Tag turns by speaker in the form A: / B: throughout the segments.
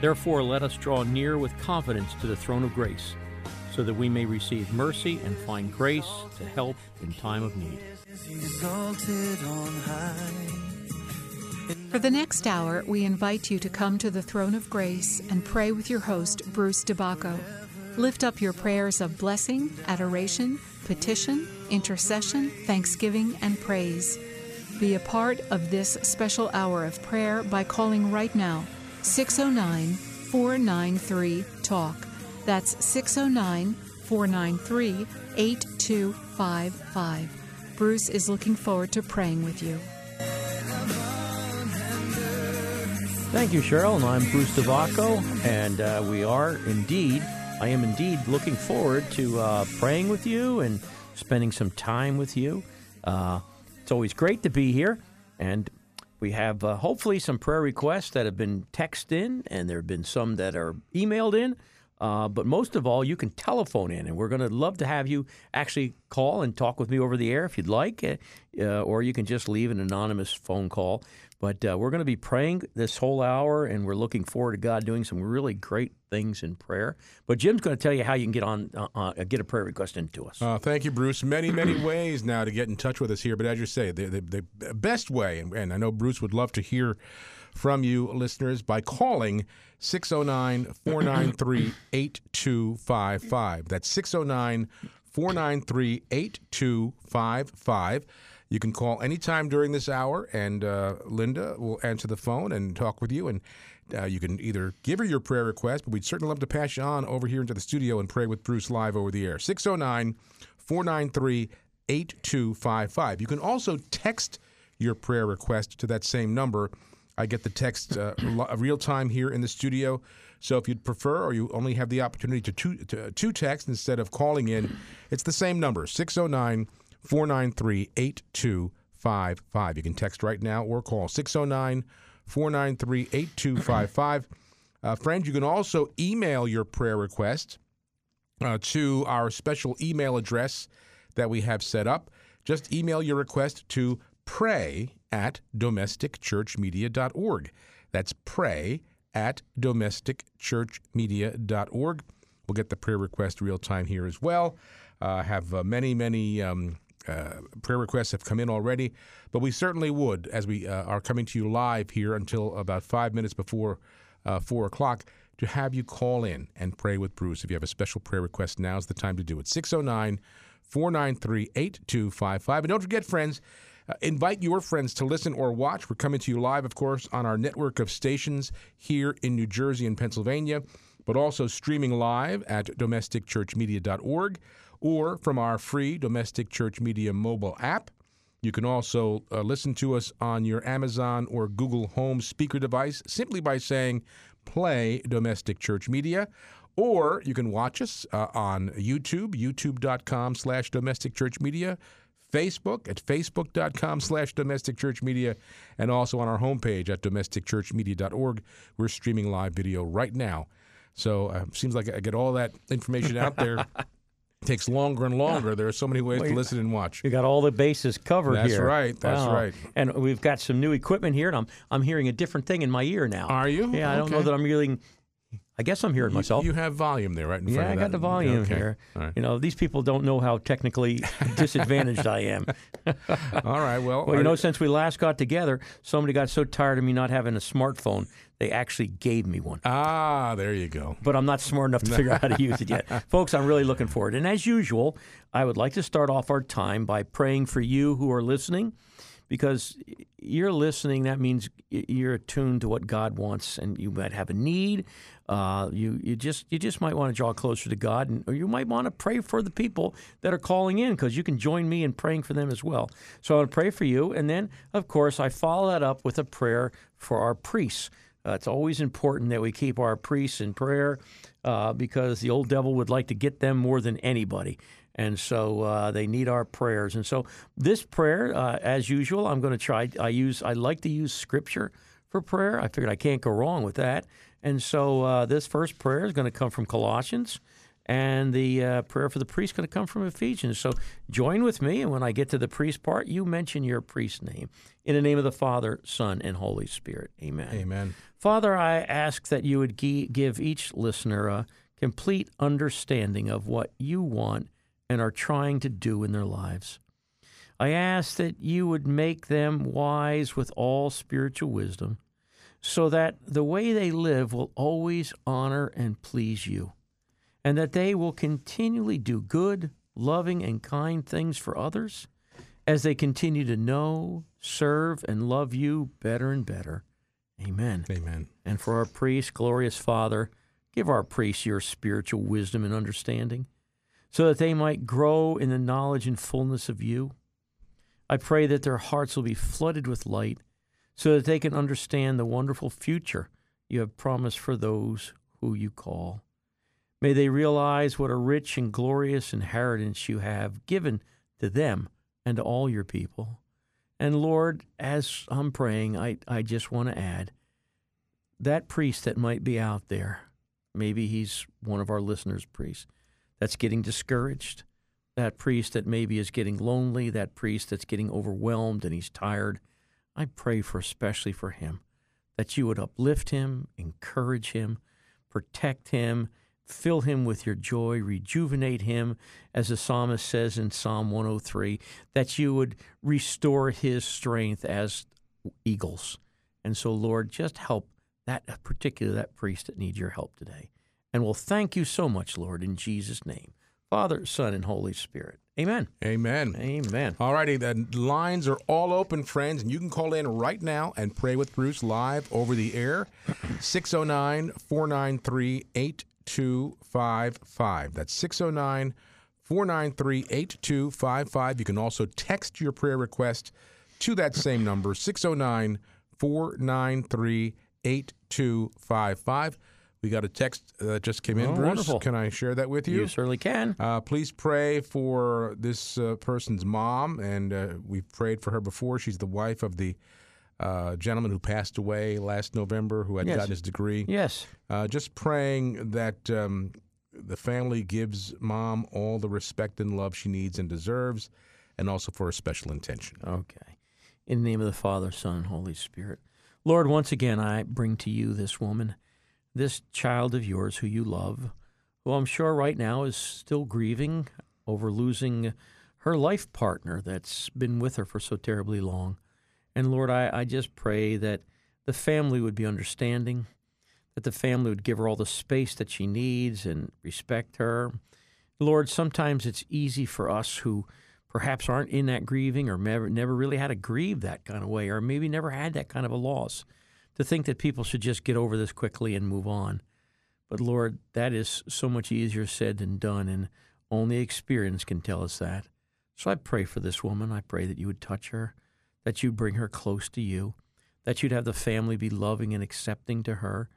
A: Therefore, let us draw near with confidence to the throne of grace, so that we may receive mercy and find grace to help in time of need.
B: For the next hour, we invite you to come to the throne of grace and pray with your host, Bruce DeBacco. Lift up your prayers of blessing, adoration, petition, intercession, thanksgiving, and praise. Be a part of this special hour of prayer by calling right now 609 493 TALK. That's 609 493 8255. Bruce is looking forward to praying with you.
A: Thank you, Cheryl. And I'm Bruce DeBacco, and uh, we are indeed, I am indeed looking forward to uh, praying with you and spending some time with you. Uh, it's always great to be here, and we have uh, hopefully some prayer requests that have been texted in, and there have been some that are emailed in. Uh, but most of all, you can telephone in, and we're going to love to have you actually call and talk with me over the air if you'd like, uh, uh, or you can just leave an anonymous phone call. But uh, we're going to be praying this whole hour, and we're looking forward to God doing some really great things in prayer. But Jim's going to tell you how you can get on, uh, uh, get a prayer request into us.
C: Uh, thank you, Bruce. Many, many ways now to get in touch with us here. But as you say, the, the, the best way, and, and I know Bruce would love to hear from you, listeners, by calling 609 493 8255. That's 609 493 8255. You can call anytime during this hour, and uh, Linda will answer the phone and talk with you. And uh, you can either give her your prayer request, but we'd certainly love to pass you on over here into the studio and pray with Bruce live over the air. 609 493 8255. You can also text your prayer request to that same number. I get the text uh, real time here in the studio. So if you'd prefer, or you only have the opportunity to two, to, text instead of calling in, it's the same number 609 493 8255. You can text right now or call 609 493 8255. Uh, friends, you can also email your prayer request uh, to our special email address that we have set up. Just email your request to pray at domesticchurchmedia.org. That's pray at domesticchurchmedia.org. We'll get the prayer request real time here as well. Uh, have uh, many, many um, uh, prayer requests have come in already, but we certainly would, as we uh, are coming to you live here until about five minutes before uh, four o'clock, to have you call in and pray with Bruce. If you have a special prayer request, now's the time to do it. 609 493 8255. And don't forget, friends, uh, invite your friends to listen or watch. We're coming to you live, of course, on our network of stations here in New Jersey and Pennsylvania, but also streaming live at domesticchurchmedia.org or from our free Domestic Church Media mobile app. You can also uh, listen to us on your Amazon or Google Home speaker device simply by saying play Domestic Church Media. Or you can watch us uh, on YouTube, youtube.com slash domestic church media, Facebook at facebook.com slash domestic church media, and also on our homepage at domesticchurchmedia.org. We're streaming live video right now. So it uh, seems like I get all that information out there takes longer and longer. There are so many ways well, to listen and watch.
A: You got all the bases covered
C: that's
A: here.
C: That's right. That's wow. right.
A: And we've got some new equipment here, and I'm I'm hearing a different thing in my ear now.
C: Are you?
A: Yeah, I don't know that I'm really I guess I'm hearing
C: you,
A: myself.
C: You have volume there, right in
A: yeah,
C: front
A: of
C: that.
A: I got the volume
C: okay.
A: here. Right. You know, these people don't know how technically disadvantaged I am.
C: All right, well.
A: Well, you know, since we last got together, somebody got so tired of me not having a smartphone, they actually gave me one.
C: Ah, there you go.
A: But I'm not smart enough to figure out how to use it yet. Folks, I'm really looking forward. And as usual, I would like to start off our time by praying for you who are listening because you're listening. That means you're attuned to what God wants, and you might have a need. Uh, you you just you just might want to draw closer to God, and, or you might want to pray for the people that are calling in because you can join me in praying for them as well. So I want to pray for you, and then of course I follow that up with a prayer for our priests. Uh, it's always important that we keep our priests in prayer uh, because the old devil would like to get them more than anybody. And so uh, they need our prayers. And so this prayer, uh, as usual, I'm going to try. I use. I like to use scripture for prayer. I figured I can't go wrong with that. And so uh, this first prayer is going to come from Colossians, And the uh, prayer for the priest is going to come from Ephesians. So join with me, and when I get to the priest part, you mention your priest name. In the name of the Father, Son, and Holy Spirit. Amen.
C: Amen.
A: Father, I ask that you would gi- give each listener a complete understanding of what you want and are trying to do in their lives. I ask that you would make them wise with all spiritual wisdom so that the way they live will always honor and please you, and that they will continually do good, loving, and kind things for others as they continue to know, serve, and love you better and better. Amen.
C: Amen.
A: And for our priest, glorious Father, give our priests your spiritual wisdom and understanding, so that they might grow in the knowledge and fullness of you. I pray that their hearts will be flooded with light, so that they can understand the wonderful future you have promised for those who you call. May they realize what a rich and glorious inheritance you have given to them and to all your people. And Lord, as I'm praying, I, I just want to add that priest that might be out there, maybe he's one of our listeners' priests, that's getting discouraged, that priest that maybe is getting lonely, that priest that's getting overwhelmed and he's tired. I pray for especially for him that you would uplift him, encourage him, protect him, fill him with your joy, rejuvenate him, as the psalmist says in Psalm 103, that you would restore his strength as eagles. And so, Lord, just help that particular that priest that needs your help today. And we'll thank you so much, Lord, in Jesus' name. Father, Son, and Holy Spirit. Amen.
C: Amen.
A: Amen.
C: All righty, the lines are all open, friends, and you can call in right now and pray with Bruce live over the air. 609 493 8255. That's 609 493 8255. You can also text your prayer request to that same number, 609 493 8255. We got a text that just came in,
A: Oh,
C: Bruce.
A: wonderful.
C: Can I share that with
A: You
C: you?
A: certainly can.
C: Uh, please pray for this uh, person's mom, and uh, we've prayed for her before. She's the wife of the uh, gentleman who passed away last November, who had
A: Yes.
C: gotten his degree.
A: Yes.
C: Uh, just praying that um, the family gives mom all the respect and love she needs and deserves, and also for a special intention.
A: Okay. In the name of the Father, Son, and Holy Spirit. Lord, once again, I bring to you this woman, this child of yours who you love, who I'm sure right now is still grieving over losing her life partner that's been with her for so terribly long. And Lord, I, I just pray that the family would be understanding, that the family would give her all the space that she needs and respect her. Lord, sometimes it's easy for us who perhaps aren't in that grieving or never, never really had to grieve that kind of way, or maybe never had that kind of a loss, to think that people should just get over this quickly and move on. But Lord, that is so much easier said than done, and only experience can tell us that. So I pray for this woman. I pray that you would touch her, that you'd bring her close to you, that you'd have the family be loving and accepting to her,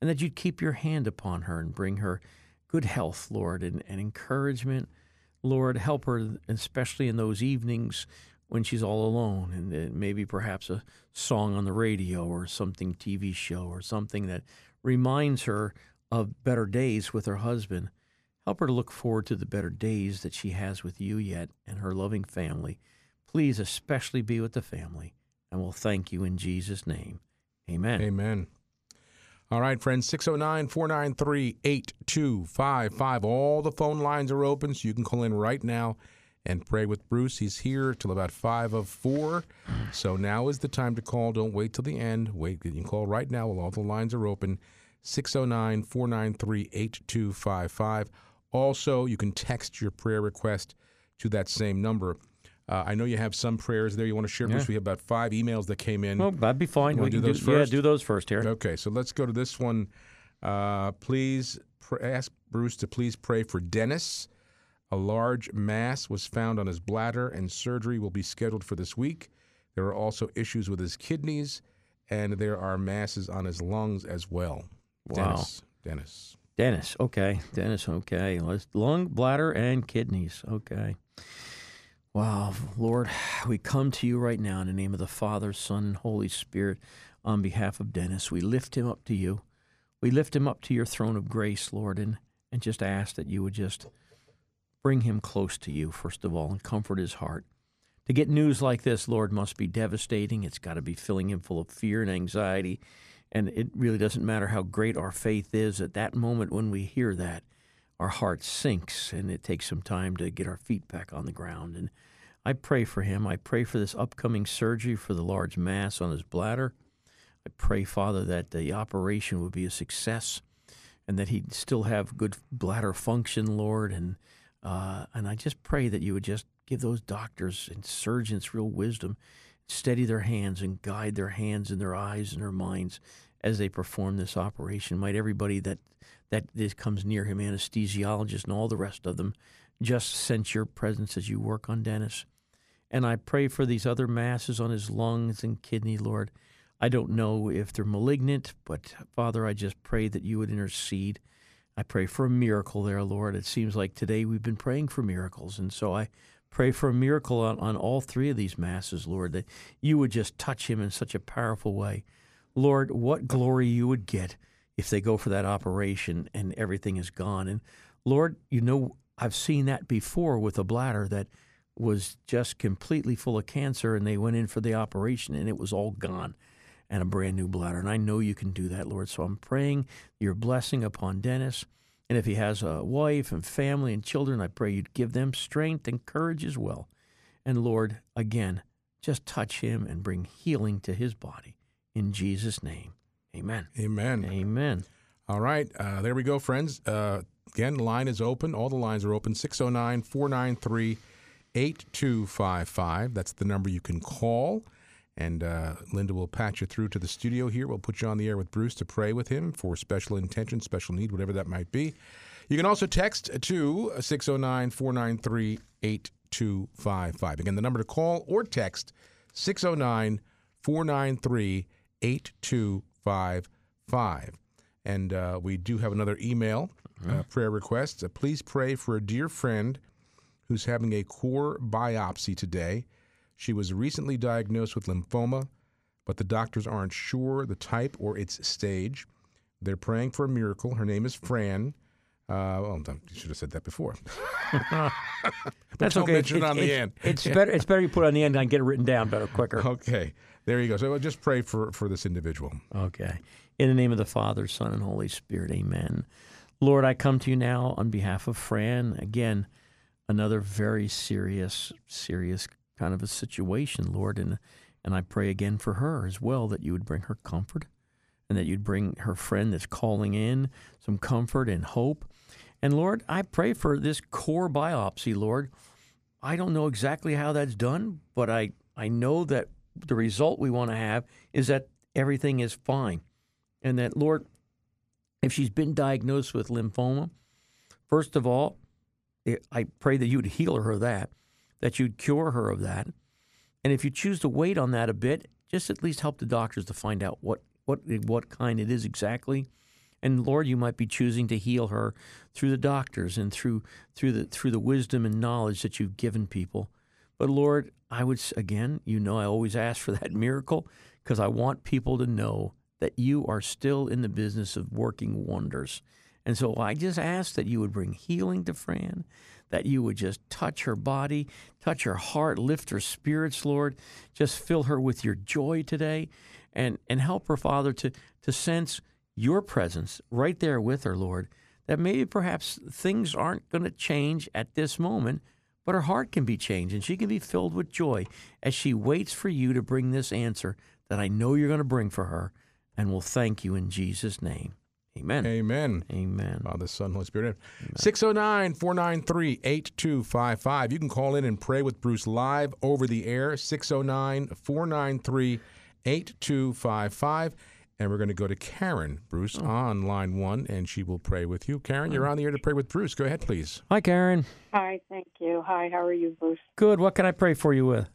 A: and that you'd keep your hand upon her and bring her good health, Lord, and, and encouragement. Lord, help her, especially in those evenings when she's all alone, and maybe perhaps a song on the radio or something TV show or something that reminds her of better days with her husband. Help her to look forward to the better days that she has with you yet and her loving family. Please, especially be with the family, and we'll thank you in Jesus' name. Amen.
C: Amen. All right, friends, 609 493 8255. All the phone lines are open, so you can call in right now and pray with Bruce. He's here till about 5 of 4. So now is the time to call. Don't wait till the end. Wait, you can call right now while all the lines are open. 609 493 8255. Also, you can text your prayer request to that same number. Uh, I know you have some prayers there you want to share, Bruce. We have about five emails that came in.
A: Well, that'd be fine. We
C: do those
A: Yeah,
C: first?
A: do those first here.
C: Okay, so let's go to this one. Uh, please pr- ask Bruce to please pray for Dennis. A large mass was found on his bladder, and surgery will be scheduled for this week. There are also issues with his kidneys, and there are masses on his lungs as well.
A: Wow.
C: Dennis. Dennis.
A: Dennis. Okay. Dennis. Okay. Let's, lung, bladder, and kidneys. Okay. Wow. Lord, we come to you right now in the name of the Father, Son, and Holy Spirit on behalf of Dennis. We lift him up to you. We lift him up to your throne of grace, Lord, and, and just ask that you would just bring him close to you, first of all, and comfort his heart. To get news like this, Lord, must be devastating. It's got to be filling him full of fear and anxiety. And it really doesn't matter how great our faith is. At that moment when we hear that, our heart sinks and it takes some time to get our feet back on the ground. And I pray for him. I pray for this upcoming surgery for the large mass on his bladder. I pray, Father, that the operation would be a success and that he'd still have good bladder function, Lord. And uh, and I just pray that you would just give those doctors and surgeons real wisdom, steady their hands and guide their hands and their eyes and their minds as they perform this operation. Might everybody that that this comes near him, anesthesiologists and all the rest of them, just sense your presence as you work on Dennis. And I pray for these other masses on his lungs and kidney, Lord. I don't know if they're malignant, but Father, I just pray that you would intercede. I pray for a miracle there, Lord. It seems like today we've been praying for miracles. And so I pray for a miracle on, on all three of these masses, Lord, that you would just touch him in such a powerful way. Lord, what glory you would get if they go for that operation and everything is gone. And Lord, you know, I've seen that before with a bladder that was just completely full of cancer and they went in for the operation and it was all gone and a brand new bladder. And I know you can do that, Lord. So I'm praying your blessing upon Dennis. And if he has a wife and family and children, I pray you'd give them strength and courage as well. And Lord, again, just touch him and bring healing to his body. In Jesus' name, amen.
C: Amen.
A: Amen.
C: All right. Uh, there we go, friends. Uh, again, the line is open. All the lines are open 609 493 8255. That's the number you can call. And uh, Linda will patch you through to the studio here. We'll put you on the air with Bruce to pray with him for special intention, special need, whatever that might be. You can also text to 609 493 8255. Again, the number to call or text 609 493 8255. And uh, we do have another email uh, prayer request. Uh, please pray for a dear friend who's having a core biopsy today. She was recently diagnosed with lymphoma, but the doctors aren't sure the type or its stage. They're praying for a miracle. Her name is Fran. Uh, well, you should have said that before.
A: That's
C: don't
A: okay.
C: mention it on the
A: it's,
C: end.
A: It's better. It's better you put it on the end and get it written down better, quicker.
C: Okay, there you go. So just pray for, for this individual.
A: Okay. In the name of the Father, Son, and Holy Spirit, amen. Lord, I come to you now on behalf of Fran. Again, another very serious, serious kind of a situation, Lord. And, and I pray again for her as well that you would bring her comfort and that you'd bring her friend that's calling in some comfort and hope. And Lord, I pray for this core biopsy, Lord. I don't know exactly how that's done, but I, I know that the result we want to have is that everything is fine. And that, Lord, if she's been diagnosed with lymphoma, first of all, I pray that you'd heal her of that, that you'd cure her of that. And if you choose to wait on that a bit, just at least help the doctors to find out what, what, what kind it is exactly. And Lord, you might be choosing to heal her through the doctors and through through the through the wisdom and knowledge that you've given people. But Lord, I would again, you know, I always ask for that miracle because I want people to know that you are still in the business of working wonders. And so I just ask that you would bring healing to Fran, that you would just touch her body, touch her heart, lift her spirits, Lord. Just fill her with your joy today and, and help her, Father, to, to sense your presence right there with her, Lord. That maybe perhaps things aren't going to change at this moment, but her heart can be changed and she can be filled with joy as she waits for you to bring this answer that I know you're going to bring for her. And we'll thank you in Jesus' name. Amen.
C: Amen.
A: Amen.
C: Father, Son, Holy Spirit. 609 493 8255. You can call in and pray with Bruce live over the air. 609 493 8255. And we're going to go to Karen, Bruce, on line one, and she will pray with you. Karen, you're on the air to pray with Bruce. Go ahead, please.
A: Hi, Karen.
D: Hi, thank you. Hi, how are you, Bruce?
A: Good. What can I pray for you with?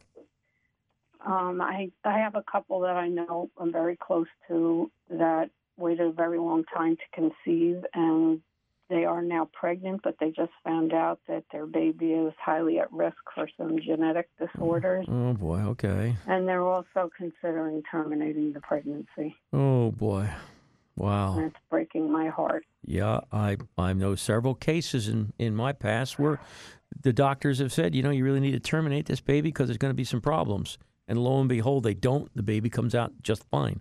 D: Um, I I have a couple that I know I'm very close to that waited a very long time to conceive, and they are now pregnant, but they just found out that their baby is highly at risk for some genetic disorders,
A: Oh, boy. Okay.
D: and they're also considering terminating the pregnancy.
A: Oh, boy. Wow.
D: It's breaking my heart.
A: Yeah, I I know several cases in in my past where the doctors have said, you know, you really need to terminate this baby because there's going to be some problems. And lo and behold, they don't. The baby comes out just fine.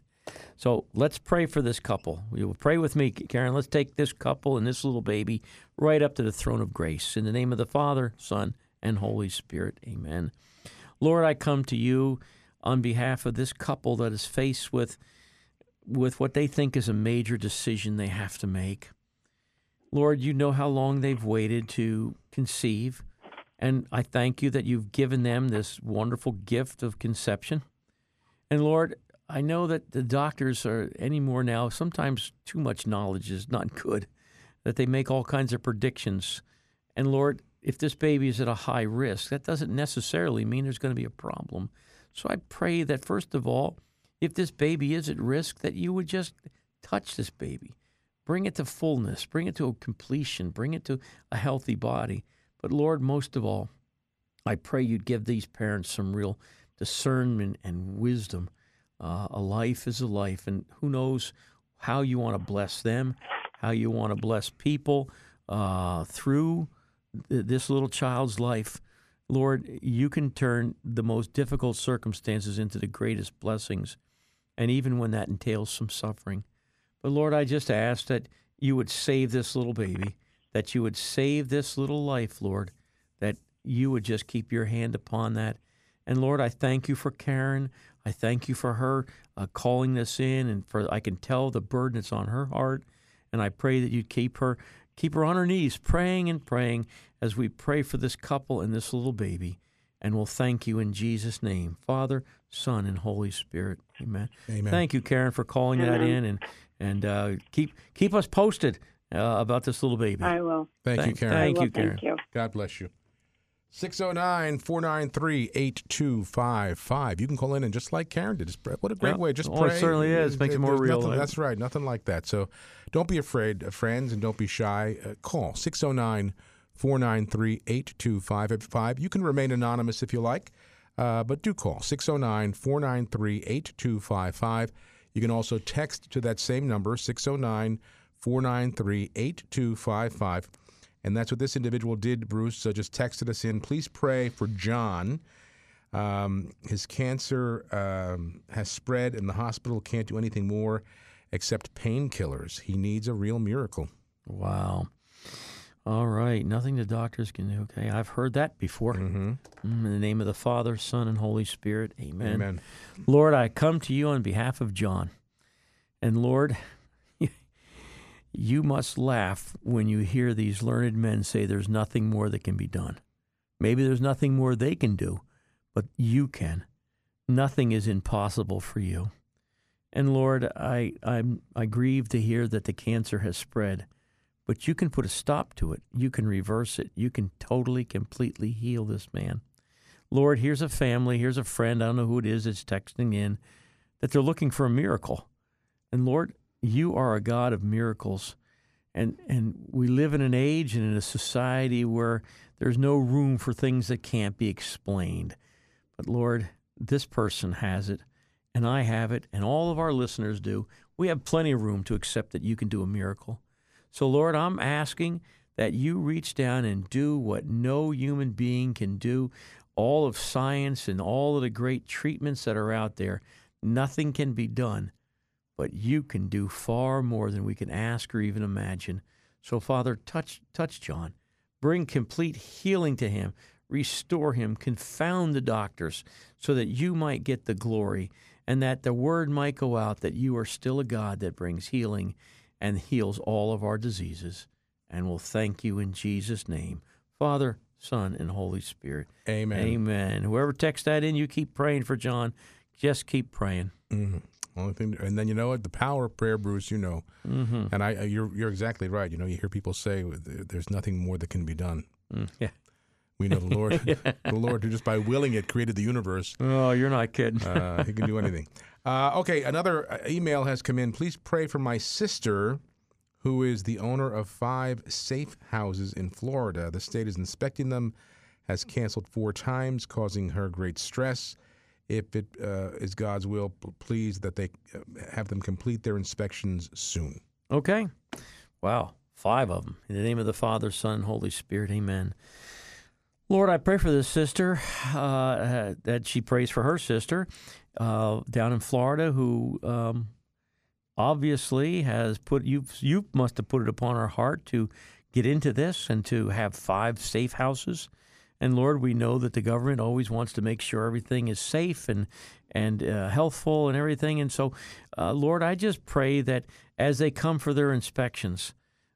A: So let's pray for this couple. You will pray with me, Karen. Let's take this couple and this little baby right up to the throne of grace. In the name of the Father, Son, and Holy Spirit. Amen. Lord, I come to you on behalf of this couple that is faced with with what they think is a major decision they have to make. Lord, you know how long they've waited to conceive. And I thank you that you've given them this wonderful gift of conception. And Lord, I know that the doctors are anymore now, sometimes too much knowledge is not good, that they make all kinds of predictions. And Lord, if this baby is at a high risk, that doesn't necessarily mean there's going to be a problem. So I pray that, first of all, if this baby is at risk, that you would just touch this baby, bring it to fullness, bring it to a completion, bring it to a healthy body. But Lord, most of all, I pray you'd give these parents some real discernment and wisdom. Uh, a life is a life, and who knows how you want to bless them, how you want to bless people uh, through th- this little child's life. Lord, you can turn the most difficult circumstances into the greatest blessings, and even when that entails some suffering. But Lord, I just ask that you would save this little baby, that you would save this little life, Lord, that you would just keep your hand upon that. And Lord, I thank you for Karen. I thank you for her uh, calling this in, and for I can tell the burden that's on her heart. And I pray that you'd keep her keep her on her knees, praying and praying as we pray for this couple and this little baby. And we'll thank you in Jesus' name, Father, Son, and Holy Spirit. Amen.
C: Amen.
A: Thank you, Karen, for calling that in, and and uh, keep keep us posted uh, about this little baby.
D: I will.
C: Thank, you, Karen.
A: Thank you, Karen.
D: Thank you.
C: God bless you. 609 493 8255. You can call in and just like Karen did, just pray. What a great
A: Yeah.
C: way. Just
A: Oh, it
C: pray.
A: certainly is. Makes it more real.
C: nothing- that's right. Nothing like that. So don't be afraid, uh, friends, and don't be shy. Uh, call 609 493 8255. You can remain anonymous if you like, uh, but do call 609 493 8255. You can also text to that same number, 609 493 8255. And that's what this individual did, Bruce. So just texted us in. Please pray for John. Um, his cancer um, has spread, and the hospital can't do anything more except painkillers. He needs a real miracle.
A: Wow. All right. Nothing the doctors can do. Okay. I've heard that before.
C: Mm-hmm.
A: Mm, In the name of the Father, Son, and Holy Spirit. Amen.
C: Amen.
A: Lord, I come to you on behalf of John. And Lord, you must laugh when you hear these learned men say there's nothing more that can be done. Maybe there's nothing more they can do, but you can. Nothing is impossible for you. And Lord, I, I'm, I grieve to hear that the cancer has spread, but you can put a stop to it. You can reverse it. You can totally, completely heal this man. Lord, here's a family, here's a friend, I don't know who it is that's texting in, that they're looking for a miracle. And Lord, you are a God of miracles. And and we live in an age and in a society where there's no room for things that can't be explained. But Lord, this person has it, and I have it, and all of our listeners do. We have plenty of room to accept that you can do a miracle. So, Lord, I'm asking that you reach down and do what no human being can do. All of science and all of the great treatments that are out there, nothing can be done, but you can do far more than we can ask or even imagine. So, Father, touch, touch John. Bring complete healing to him. Restore him. Confound the doctors so that you might get the glory and that the word might go out that you are still a God that brings healing and heals all of our diseases. And we'll thank you in Jesus' name. Father, Son, and Holy Spirit.
C: Amen.
A: Amen. Whoever texts that in, you keep praying for John. Just keep praying.
C: Mhm. Only thing, and then you know what? The power of prayer, Bruce. You know,
A: Mm-hmm.
C: and I, you're you're exactly right. You know, you hear people say there's nothing more that can be done.
A: Mm, yeah.
C: We know the Lord, the Lord, who just by willing it created the universe.
A: Oh, you're not kidding.
C: Uh, he can do anything. Uh, okay, another uh, email has come in. Please pray for my sister, who is the owner of five safe houses in Florida. The state is inspecting them, has canceled four times, causing her great stress. If it uh, is God's will, please that they uh, have them complete their inspections soon.
A: Okay. Wow. Five of them. In the name of the Father, Son, Holy Spirit. Amen. Lord, I pray for this sister uh, that she prays for her sister uh, down in Florida who um, obviously has put you you must have put it upon her heart to get into this and to have five safe houses. And Lord, we know that the government always wants to make sure everything is safe and and uh, healthful and everything. And so, uh, Lord, I just pray that as they come for their inspections,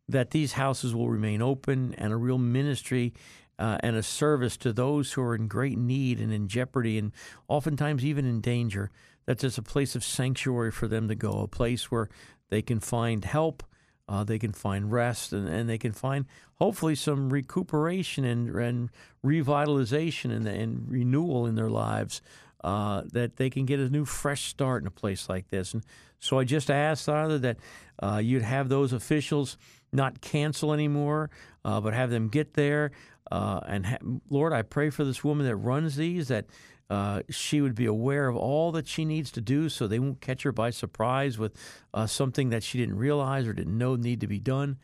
A: that these houses will remain open and a real ministry uh, and a service to those who are in great need and in jeopardy and oftentimes even in danger. That there's a place of sanctuary for them to go, a place where they can find help, uh, they can find rest, and, and they can find hopefully some recuperation and, and revitalization and, and renewal in their lives. Uh, that they can get a new fresh start in a place like this. And so I just asked, Father, that uh, you'd have those officials not cancel anymore, uh, but have them get there. Uh, and ha- Lord, I pray for this woman that runs these that uh, she would be aware of all that she needs to do so they won't catch her by surprise with uh, something that she didn't realize or didn't know need to be done.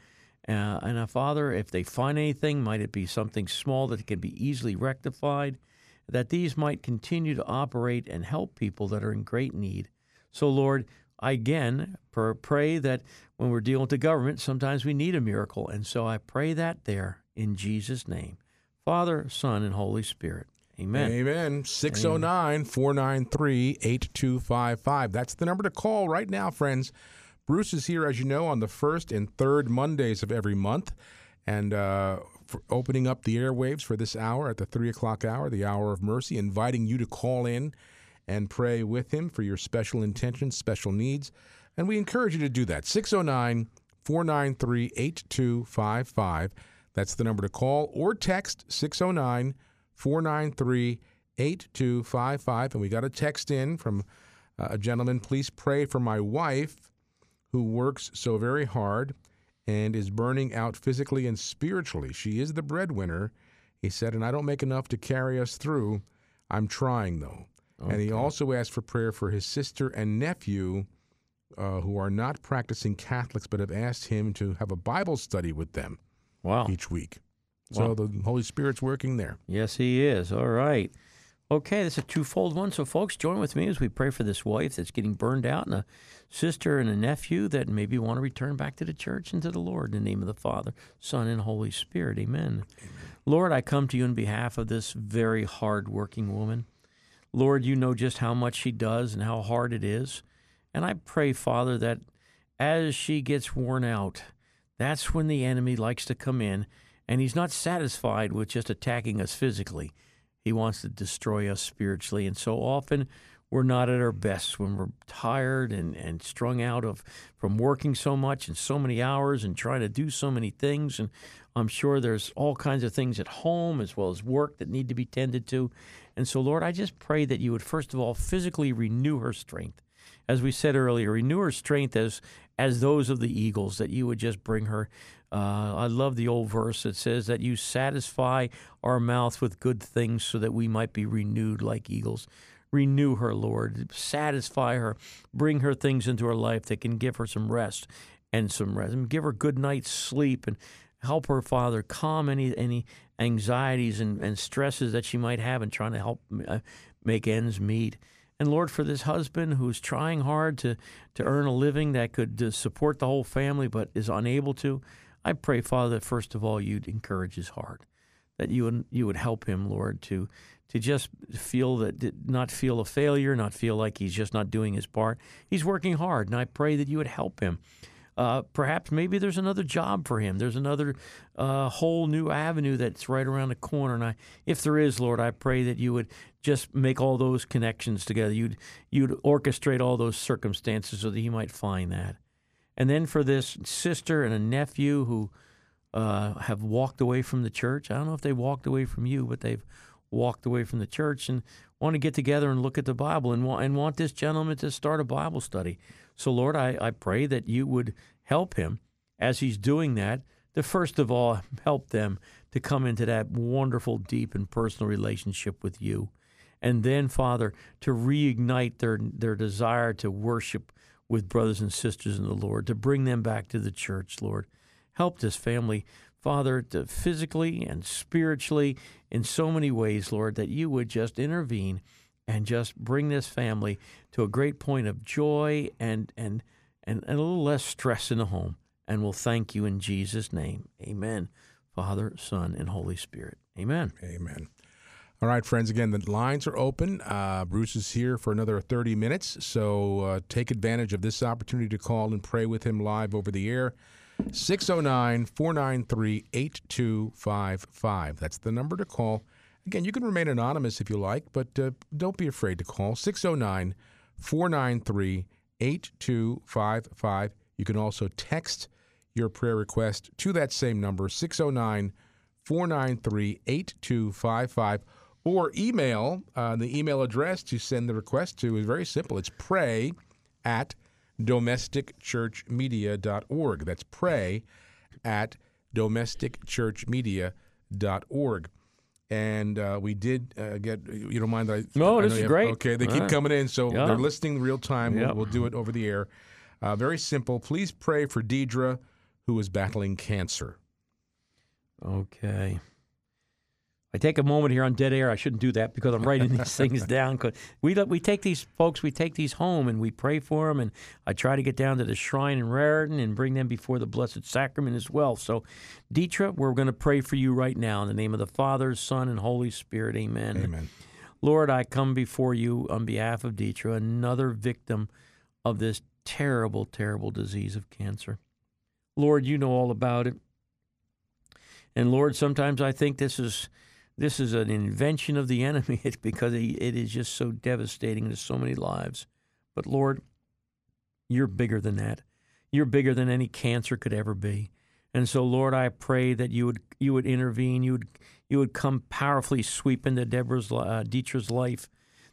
A: Uh, and uh, Father, if they find anything, might it be something small that can be easily rectified, that these might continue to operate and help people that are in great need. So, Lord, I again pray that when we're dealing with the government, sometimes we need a miracle. And so I pray that there in Jesus' name. Father, Son, and Holy Spirit. Amen.
C: Amen. 609 493 8255. That's the number to call right now, friends. Bruce is here, as you know, on the first and third Mondays of every month. And uh, for opening up the airwaves for this hour at the 3 o'clock hour, the hour of mercy, inviting you to call in and pray with him for your special intentions, special needs. And we encourage you to do that. 609 493 8255. That's the number to call or text 609 493 8255. And we got a text in from uh, a gentleman. Please pray for my wife who works so very hard and is burning out physically and spiritually. She is the breadwinner, he said, and I don't make enough to carry us through. I'm trying, though. And he also asked for prayer for his sister and nephew uh, who are not practicing Catholics but have asked him to have a Bible study with them
A: Wow.
C: each week. So
A: Wow.
C: the Holy Spirit's working there.
A: Yes, he is. All right. Okay, that's a twofold one. So, folks, join with me as we pray for this wife that's getting burned out and a sister and a nephew that maybe want to return back to the church and to the Lord in the name of the Father, Son, and Holy Spirit. Amen. Lord, I come to you on behalf of this very hard working woman. Lord, you know just how much she does and how hard it is. And I pray, Father, that as she gets worn out, that's when the enemy likes to come in, and he's not satisfied with just attacking us physically. He wants to destroy us spiritually. And so often we're not at our best when we're tired and, and strung out of from working so much and so many hours and trying to do so many things. And I'm sure there's all kinds of things at home as well as work that need to be tended to. And so, Lord, I just pray that you would first of all physically renew her strength. As we said earlier, renew her strength as as those of the eagles, that you would just bring her. Uh, I love the old verse that says that you satisfy our mouth with good things so that we might be renewed like eagles. Renew her, Lord. Satisfy her. Bring her things into her life that can give her some rest and some rest. And give her good night's sleep and help her, Father, calm any any anxieties and, and stresses that she might have in trying to help uh, make ends meet. And Lord, for this husband who's trying hard to, to earn a living that could uh, support the whole family but is unable to, I pray, Father, that first of all you'd encourage his heart, that you would you would help him, Lord, to to just feel that not feel a failure, not feel like he's just not doing his part. He's working hard, and I pray that you would help him. Uh, perhaps maybe there's another job for him. There's another uh, whole new avenue that's right around the corner. And I, if there is, Lord, I pray that you would just make all those connections together. You'd you'd orchestrate all those circumstances so that he might find that. And then for this sister and a nephew who uh, have walked away from the church. I don't know if they walked away from you, but they've walked away from the church and want to get together and look at the Bible and want, and want this gentleman to start a Bible study. So, Lord, I, I pray that you would help him as he's doing that to first of all help them to come into that wonderful, deep, and personal relationship with you. and then, Father, to reignite their, their desire to worship with brothers and sisters in the Lord, to bring them back to the church, Lord. Help this family, Father, to physically and spiritually in so many ways, Lord, that you would just intervene and just bring this family to a great point of joy and and and, and a little less stress in the home. And we'll thank you in Jesus' name. Amen. Father, Son, and Holy Spirit. Amen.
C: Amen. All right, friends. Again, the lines are open. Uh, Bruce is here for another 30 minutes, so uh, take advantage of this opportunity to call and pray with him live over the air. 609 493 8255. That's the number to call. Again, you can remain anonymous if you like, but uh, don't be afraid to call 609 493 8255. You can also text your prayer request to that same number, 609 493 8255, or email. Uh, the email address to send the request to is very simple. It's pray at domesticchurchmedia.org. That's pray at domesticchurchmedia.org. And uh, we did uh, get, you don't mind that I.
A: No,
C: I
A: this is
C: have-
A: great.
C: Okay, they keep
A: Yeah.
C: coming in, so
A: Yeah.
C: they're listening real time. We'll, we'll do it over the air. Uh, very simple. Please pray for Deidre, who is battling cancer.
A: Okay. I take a moment here on dead air. I shouldn't do that because I'm writing these things down. 'cause we we take these folks, we take these home and we pray for them, and I try to get down to the shrine in Raritan and bring them before the Blessed Sacrament as well. So, Dietra, we're going to pray for you right now in the name of the Father, Son, and Holy Spirit. Amen.
C: Amen.
A: Lord, I come before you on behalf of Dietra, another victim of this terrible, terrible disease of cancer. Lord, you know all about it. And Lord, sometimes I think this is this is an invention of the enemy because it is just so devastating to so many lives. But Lord, you're bigger than that. You're bigger than any cancer could ever be. And so, Lord, I pray that you would you would intervene. You would you would come powerfully sweep into Deborah's uh, Dietrich's life.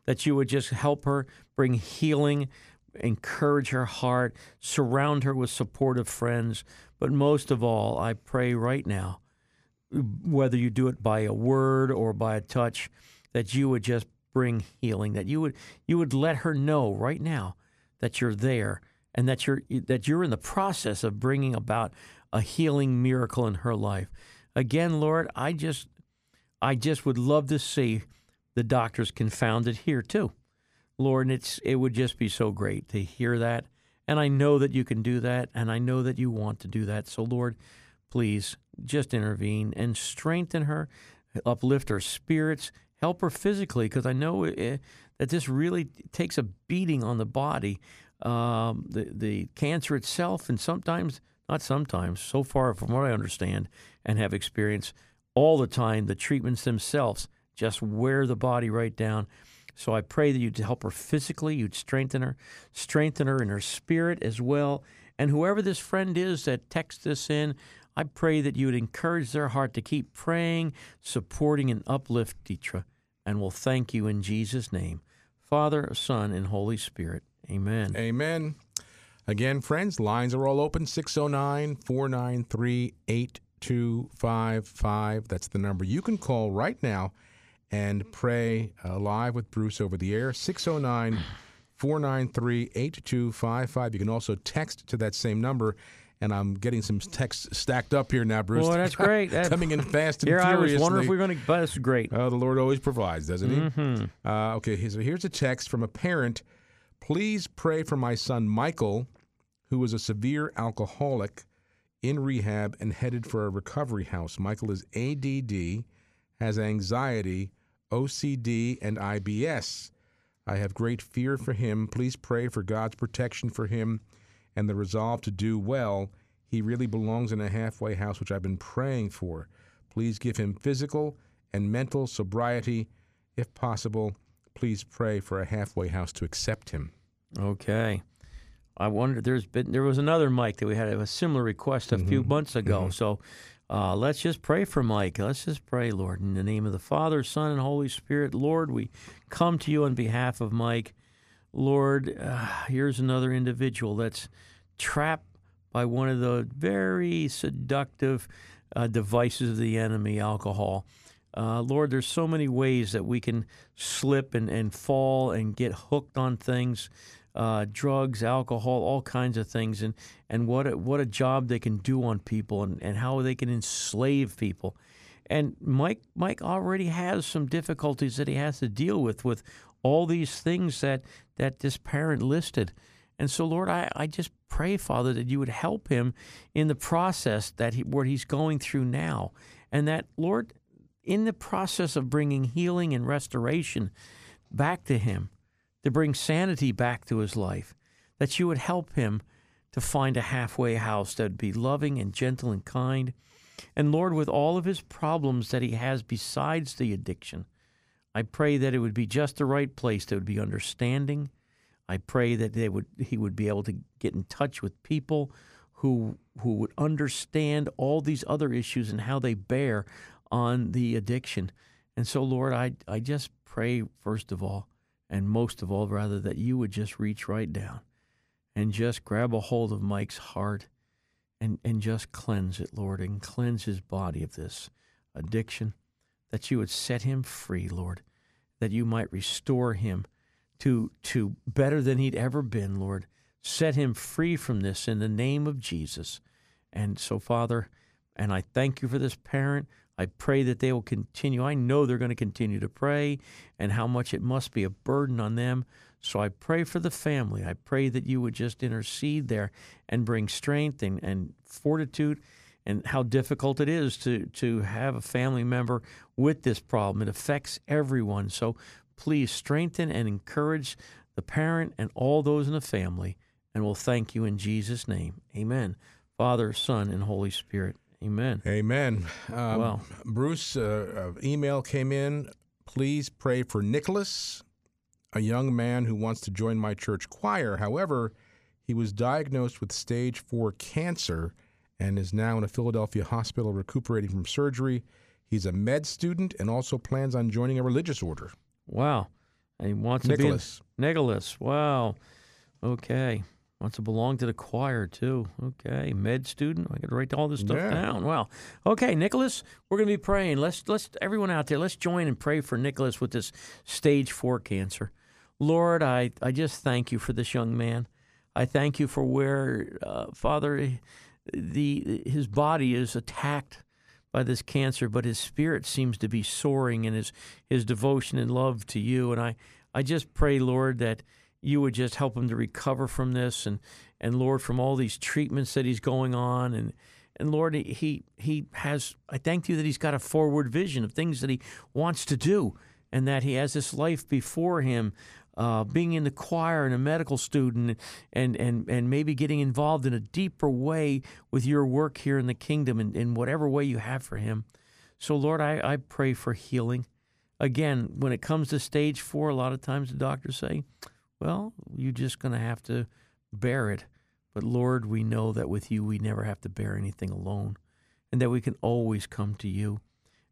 A: That you would just help her bring healing, encourage her heart, surround her with supportive friends. But most of all, I pray right now, whether you do it by a word or by a touch, that you would just bring healing. That you would you would let her know right now that you're there and that you're that you're in the process of bringing about a healing miracle in her life. Again, Lord, I just I just would love to see the doctors confounded here too. Lord, and it's it would just be so great to hear that. And I know that you can do that and I know that you want to do that. So Lord, please just intervene and strengthen her, uplift her spirits, help her physically because I know eh, that this really takes a beating on the body, um, the the cancer itself, and sometimes not sometimes. So far, from what I understand and have experienced, all the time the treatments themselves just wear the body right down. So I pray that you'd help her physically, you'd strengthen her, strengthen her in her spirit as well. And whoever this friend is that texts this in, I pray that you would encourage their heart to keep praying, supporting, and uplift Dietra. And we'll thank you in Jesus' name. Father, Son, and Holy Spirit. Amen.
C: Amen. Again, friends, lines are all open 609 493 8255. That's the number you can call right now and pray uh, live with Bruce over the air 609 493 8255. You can also text to that same number. And I'm getting some texts stacked up here now, Bruce.
A: Boy, that's great. That-
C: Coming in fast and
A: Here I was wondering if we were going to, but it's great.
C: Oh, the Lord always provides, doesn't He?
A: Mhm.
C: Uh, okay, so here's a text from a parent. Please pray for my son Michael, who is a severe alcoholic in rehab and headed for a recovery house. Michael is ADD, has anxiety, OCD, and IBS. I have great fear for him. Please pray for God's protection for him and the resolve to do well. He really belongs in a halfway house, which I've been praying for. Please give him physical and mental sobriety. If possible, please pray for a halfway house to accept him.
A: Okay. I wonder. There's been there was another Mike that we had a similar request a few months ago. So uh, let's just pray for Mike. Let's just pray, Lord, in the name of the Father, Son, and Holy Spirit. Lord, we come to you on behalf of Mike. Lord, uh, here's another individual that's trapped by one of the very seductive uh, devices of the enemy, alcohol. Uh, Lord, there's so many ways that we can slip and, and fall and get hooked on things, uh, drugs, alcohol, all kinds of things, and, and what a, what a job they can do on people and, and how they can enslave people. And Mike Mike already has some difficulties that he has to deal with with all these things that that this parent listed. And so, Lord, I, I just pray, Father, that you would help him in the process that he, what he's going through now. And that, Lord, in the process of bringing healing and restoration back to him, to bring sanity back to his life, that you would help him to find a halfway house that would be loving and gentle and kind. And Lord, with all of his problems that he has besides the addiction, I pray that it would be just the right place that would be understanding. I pray that they would he would be able to get in touch with people who who would understand all these other issues and how they bear on the addiction. And so Lord, I I just pray first of all and most of all rather that you would just reach right down and just grab a hold of Mike's heart and and just cleanse it, Lord, and cleanse his body of this addiction that you would set him free, Lord, that you might restore him to, to better than he'd ever been, Lord. Set him free from this in the name of Jesus. And so, Father, and I thank you for this parent. I pray that they will continue. I know they're going to continue to pray and how much it must be a burden on them. So I pray for the family. I pray that you would just intercede there and bring strength and, and fortitude and how difficult it is to to have a family member with this problem. It affects everyone. So please strengthen and encourage the parent and all those in the family. And we'll thank you in Jesus' name. Amen. Father, Son, and Holy Spirit. Amen.
C: Amen. Um, well, Bruce, uh, uh, email came in. Please pray for Nicholas, a young man who wants to join my church choir. However, he was diagnosed with stage four cancer and is now in a Philadelphia hospital recuperating from surgery. He's a med student and also plans on joining a religious order.
A: Wow. And he wants
C: Nicholas.
A: to be Nicholas. Wow. Okay. Wants to belong to the choir too. Okay. Med student. I got to write all this stuff
C: yeah.
A: down. Wow. Okay, Nicholas, we're going to be praying. Let's let's everyone out there, let's join and pray for Nicholas with this stage 4 cancer. Lord, I I just thank you for this young man. I thank you for where uh, Father the his body is attacked by this cancer, but his spirit seems to be soaring in his his devotion and love to you. And I I just pray, Lord, that you would just help him to recover from this, and and Lord, from all these treatments that he's going on, and and Lord, he he has. I thank you that he's got a forward vision of things that he wants to do, and that he has this life before him uh, being in the choir and a medical student and, and, and maybe getting involved in a deeper way with your work here in the kingdom in, in whatever way you have for him. So, Lord, I, I pray for healing. Again, when it comes to stage four, a lot of times the doctors say, well, you're just going to have to bear it. But Lord, we know that with you, we never have to bear anything alone and that we can always come to you.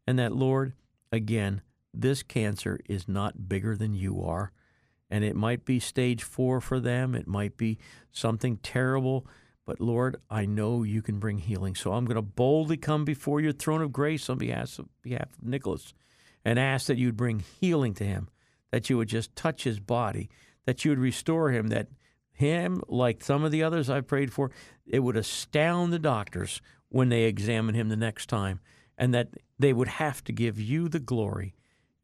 A: And that, Lord, again, this cancer is not bigger than you are and it might be stage four for them. It might be something terrible. But Lord, I know you can bring healing. So I'm going to boldly come before your throne of grace on behalf of, behalf of Nicholas and ask that you'd bring healing to him, that you would just touch his body, that you would restore him, that him, like some of the others I prayed for, it would astound the doctors when they examine him the next time, and that they would have to give you the glory.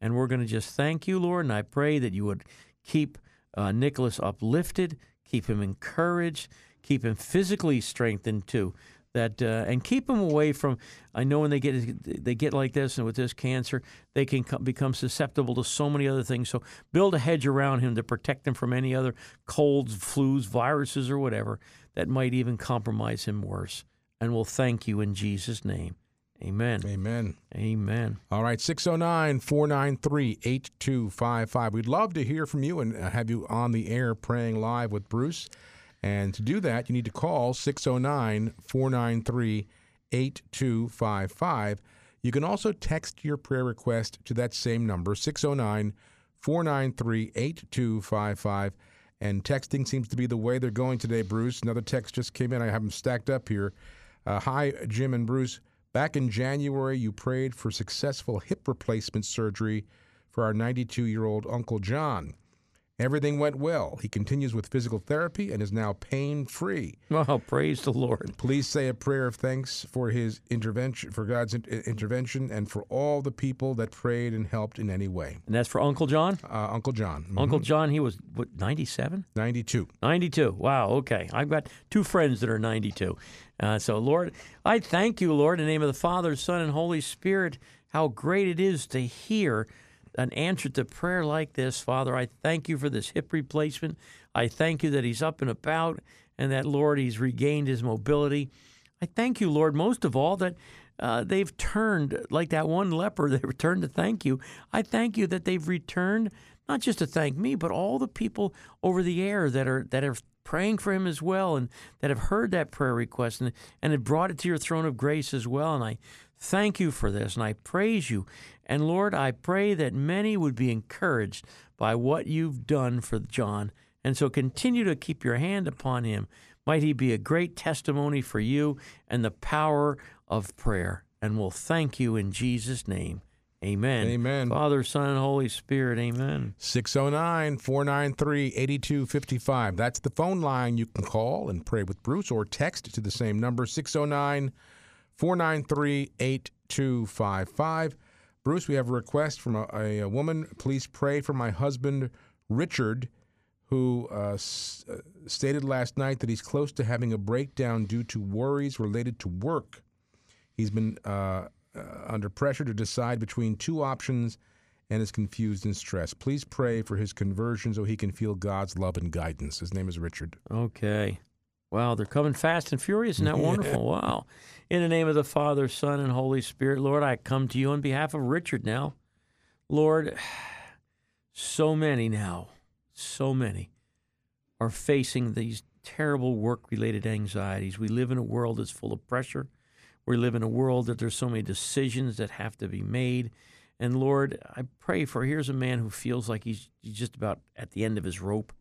A: And we're going to just thank you, Lord, and I pray that you would keep uh, Nicholas uplifted, keep him encouraged, keep him physically strengthened too. That uh, and keep him away from. I know when they get they get like this and with this cancer, they can come, become susceptible to so many other things. So build a hedge around him to protect him from any other colds, flus, viruses, or whatever that might even compromise him worse. And we'll thank you in Jesus' name. Amen.
C: Amen.
A: Amen.
C: All right, 609 493 8255. We'd love to hear from you and have you on the air praying live with Bruce. And to do that, you need to call 609 493 8255. You can also text your prayer request to that same number, 609 493 8255. And texting seems to be the way they're going today, Bruce. Another text just came in. I have them stacked up here. Uh, hi, Jim and Bruce. Back in January, you prayed for successful hip replacement surgery for our 92 year old Uncle John. Everything went well. He continues with physical therapy and is now pain free.
A: Well, praise the Lord.
C: Please say a prayer of thanks for his intervention, for God's in- intervention, and for all the people that prayed and helped in any way.
A: And that's for Uncle John?
C: Uh, Uncle John. Mhm.
A: Uncle John, he was, what, 97?
C: 92.
A: 92. Wow, okay. I've got two friends that are 92. Uh, so, Lord, I thank you, Lord, in the name of the Father, Son, and Holy Spirit, how great it is to hear an answer to prayer like this, Father. I thank you for this hip replacement. I thank you that he's up and about and that, Lord, he's regained his mobility. I thank you, Lord, most of all, that uh, they've turned, like that one leper, they returned to thank you. I thank you that they've returned not just to thank me, but all the people over the air that are that are praying for him as well, and that have heard that prayer request and and have brought it to your throne of grace as well. And I thank you for this, and I praise you. And Lord, I pray that many would be encouraged by what you've done for John. And so continue to keep your hand upon him. Might he be a great testimony for you and the power of prayer. And we'll thank you in Jesus' name. Amen.
C: Amen.
A: Father, Son, Holy Spirit. Amen.
C: 609 493 8255. That's the phone line you can call and pray with Bruce or text to the same number 609 493 8255. Bruce, we have a request from a, a, a woman. Please pray for my husband, Richard, who uh, s- uh, stated last night that he's close to having a breakdown due to worries related to work. He's been uh, uh, under pressure to decide between two options and is confused and stressed. Please pray for his conversion so he can feel God's love and guidance. His name is Richard.
A: Okay. Wow, they're coming fast and furious. Isn't that wonderful? Wow. In the name of the Father, Son, and Holy Spirit, Lord, I come to you on behalf of Richard now. Lord, so many now, so many are facing these terrible work related anxieties. We live in a world that's full of pressure. We live in a world that there's so many decisions that have to be made. And Lord, I pray for here's a man who feels like he's, just about at the end of his rope.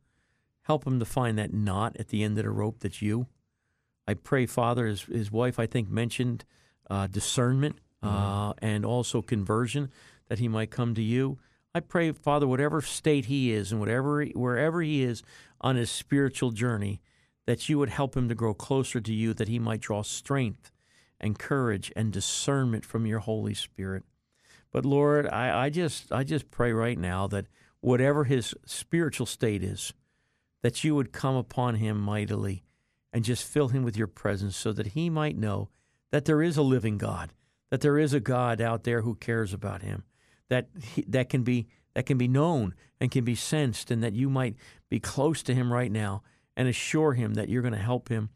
A: Help him to find that knot at the end of the rope that's you. I pray, Father, his, his wife, I think, mentioned uh, discernment uh, and also conversion that he might come to you. I pray, Father, whatever state he is and whatever wherever he is on his spiritual journey, that you would help him to grow closer to you, that he might draw strength and courage and discernment from your Holy Spirit. But Lord, I, I just I just pray right now that whatever his spiritual state is, that you would come upon him mightily and just fill him with your presence so that he might know that there is a living God, that there is a God out there who cares about him, that he, that can be that can be known and can be sensed and that you might be close to him right now and assure him that you're going to help him.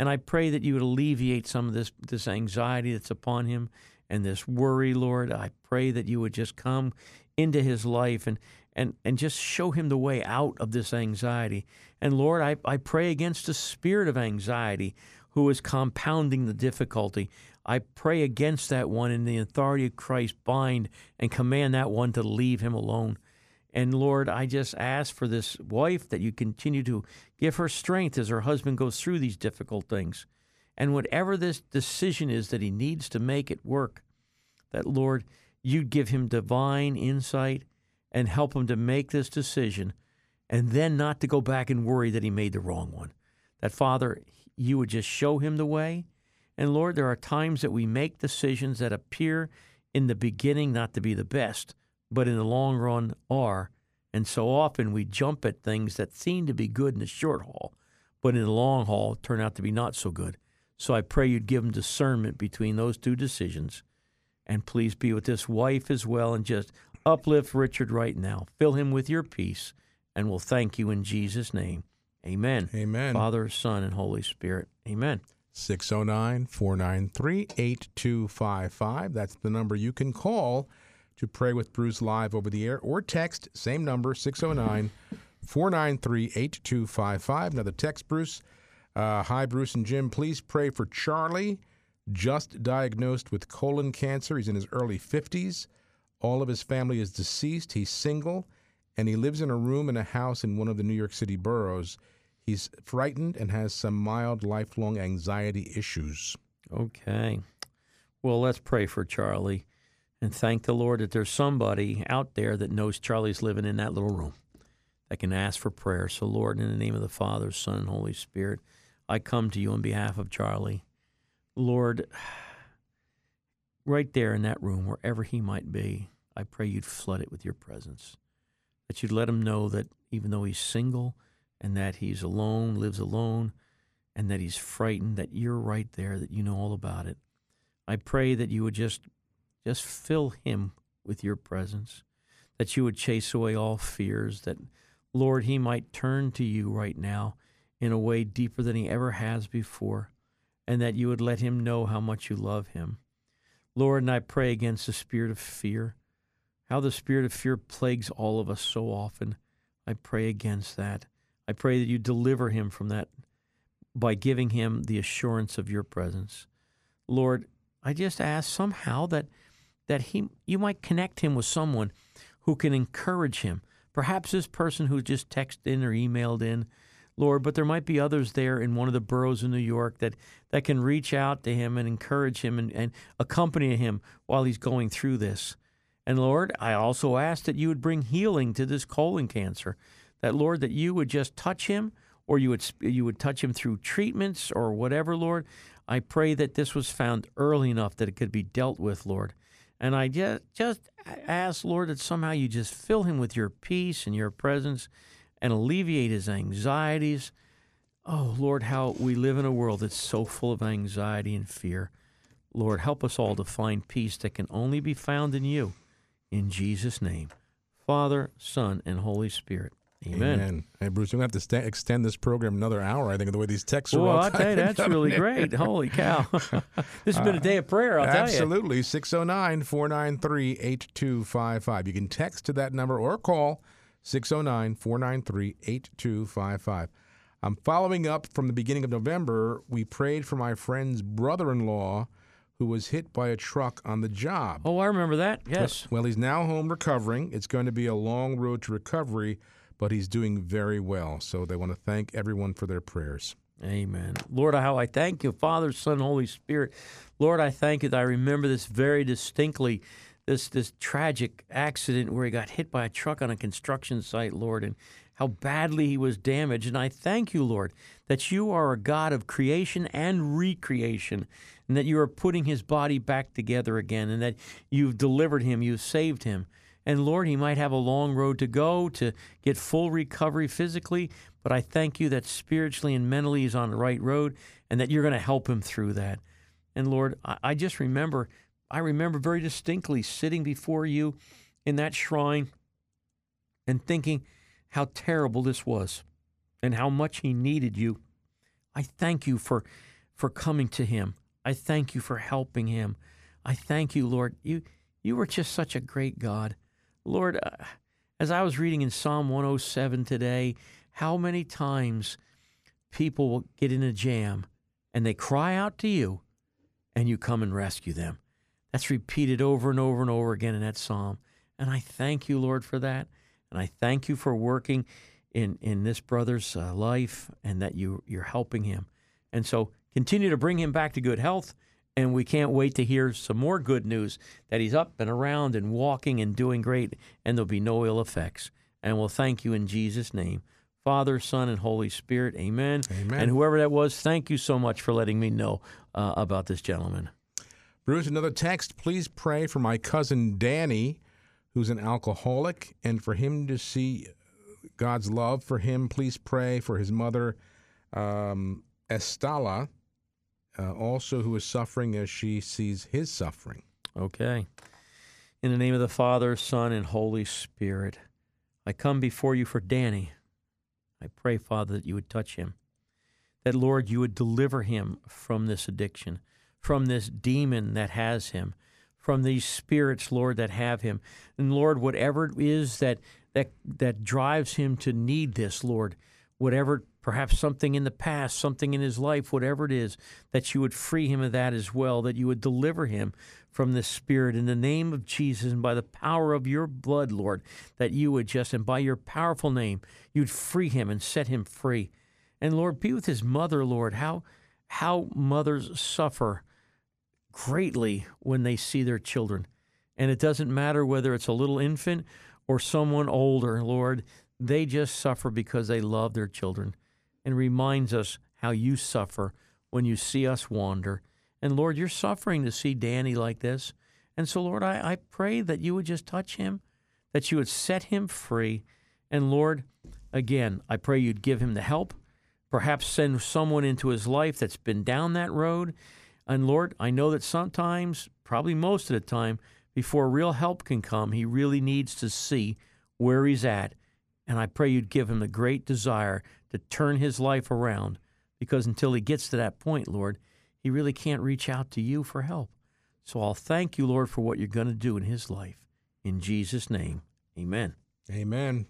A: And I pray that you would alleviate some of this this anxiety that's upon him and this worry, Lord. I pray that you would just come into his life and and and just show him the way out of this anxiety. And Lord, I, I pray against the spirit of anxiety who is compounding the difficulty. I pray against that one in the authority of Christ, bind and command that one to leave him alone. And Lord, I just ask for this wife that you continue to give her strength as her husband goes through these difficult things. And whatever this decision is that he needs to make it work, that Lord, you'd give him divine insight and help him to make this decision and then not to go back and worry that he made the wrong one. That, Father, you would just show him the way. And Lord, there are times that we make decisions that appear in the beginning not to be the best, but in the long run are. And so often we jump at things that seem to be good in the short haul, but in the long haul turn out to be not so good. So I pray you'd give him discernment between those two decisions. And please be with this wife as well and just uplift Richard right now. Fill him with your peace, and we'll thank you in Jesus' name. Amen.
C: Amen.
A: Father, Son, and Holy Spirit. Amen.
C: 609 493 8255. That's the number you can call to pray with Bruce live over the air or text, same number, 609 493 8255. Another text, Bruce. Uh, Hi, Bruce and Jim. Please pray for Charlie, just diagnosed with colon cancer. He's in his early 50s. All of his family is deceased. He's single, and he lives in a room in a house in one of the New York City boroughs. He's frightened and has some mild lifelong anxiety issues.
A: Okay. Well, let's pray for Charlie and thank the Lord that there's somebody out there that knows Charlie's living in that little room that can ask for prayer. So, Lord, in the name of the Father, Son, and Holy Spirit, I come to you on behalf of Charlie. Lord, right there in that room, wherever he might be, I pray you'd flood it with your presence. That you'd let him know that even though he's single and that he's alone, lives alone, and that he's frightened, that you're right there, that you know all about it. I pray that you would just just fill him with your presence, that you would chase away all fears, that Lord, he might turn to you right now in a way deeper than he ever has before, and that you would let him know how much you love him. Lord, and I pray against the spirit of fear, how the spirit of fear plagues all of us so often. I pray against that. I pray that you deliver him from that by giving him the assurance of your presence. Lord, I just ask somehow that that he you might connect him with someone who can encourage him. Perhaps this person who just texted in or emailed in, Lord, but there might be others there in one of the boroughs in New York that, that can reach out to him and encourage him and, and accompany him while he's going through this. And Lord, I also ask that you would bring healing to this colon cancer. That Lord, that you would just touch him, or you would you would touch him through treatments or whatever, Lord. I pray that this was found early enough that it could be dealt with, Lord. And I just just ask, Lord, that somehow you just fill him with your peace and your presence and alleviate his anxieties. Oh, Lord, how we live in a world that's so full of anxiety and fear. Lord, help us all to find peace that can only be found in you. In Jesus' name, Father, Son, and Holy Spirit. Amen. Amen.
C: Hey, Bruce, we're going to have to st- extend this program another hour, I think, of the way these texts are
A: well, I'll tell you, that's really great. Holy cow. this has been a day of prayer, I'll
C: Absolutely. 609 493 8255. You can text to that number or call 609 493 8255. I'm following up from the beginning of November. We prayed for my friend's brother in law who was hit by a truck on the job.
A: Oh, I remember that. Yes.
C: Well, he's now home recovering. It's going to be a long road to recovery but he's doing very well. So they want to thank everyone for their prayers.
A: Amen. Lord, how I thank you, Father, Son, Holy Spirit. Lord, I thank you that I remember this very distinctly, this this tragic accident where he got hit by a truck on a construction site, Lord, and how badly he was damaged. And I thank you, Lord, that you are a God of creation and recreation, and that you are putting his body back together again, and that you've delivered him, you've saved him. And Lord, he might have a long road to go to get full recovery physically, but I thank you that spiritually and mentally he's on the right road and that you're going to help him through that. And Lord, I, just remember, I remember very distinctly sitting before you in that shrine and thinking how terrible this was and how much he needed you. I thank you for for coming to him. I thank you for helping him. I thank you, Lord. You you were just such a great God. Lord, uh, as I was reading in Psalm 107 today, how many times people will get in a jam and they cry out to you and you come and rescue them. That's repeated over and over and over again in that psalm. And I thank you, Lord, for that. And I thank you for working in, in this brother's uh, life and that you, you're helping him. And so continue to bring him back to good health and we can't wait to hear some more good news that he's up and around and walking and doing great, and there'll be no ill effects. And we'll thank you in Jesus' name. Father, Son, and Holy Spirit. Amen.
C: Amen.
A: And whoever that was, thank you so much for letting me know uh, about this gentleman.
C: Bruce, another text. Please pray for my cousin Danny, who's an alcoholic, and for him to see God's love for him. Please pray for his mother, um, Estala uh, also who is suffering as she sees his suffering.
A: Okay. In the name of the Father, Son, and Holy Spirit, I come before you for Danny. I pray, Father, that you would touch him. That, Lord, you would deliver him from this addiction, from this demon that has him, from these spirits, Lord, that have him. And, Lord, whatever it is that, that, that drives him to need this, Lord, whatever perhaps something in the past, something in his life, whatever it is, that you would free him of that as well, that you would deliver him from this spirit in the name of Jesus and by the power of your blood, Lord, that you would just, and by your powerful name, you'd free him and set him free. And Lord, be with his mother, Lord. How, how mothers suffer greatly when they see their children. And it doesn't matter whether it's a little infant or someone older, Lord, they just suffer because they love their children and reminds us how you suffer when you see us wander. And Lord, you're suffering to see Danny like this. And so, Lord, I, I pray that you would just touch him, that you would set him free. And Lord, again, I pray you'd give him the help, perhaps send someone into his life that's been down that road. And Lord, I know that sometimes, probably most of the time, before real help can come, he really needs to see where he's at. And I pray you'd give him the great desire to turn his life around because until he gets to that point, Lord, he really can't reach out to you for help. So I'll thank you, Lord, for what you're going to do in his life. In Jesus' name, amen.
C: Amen.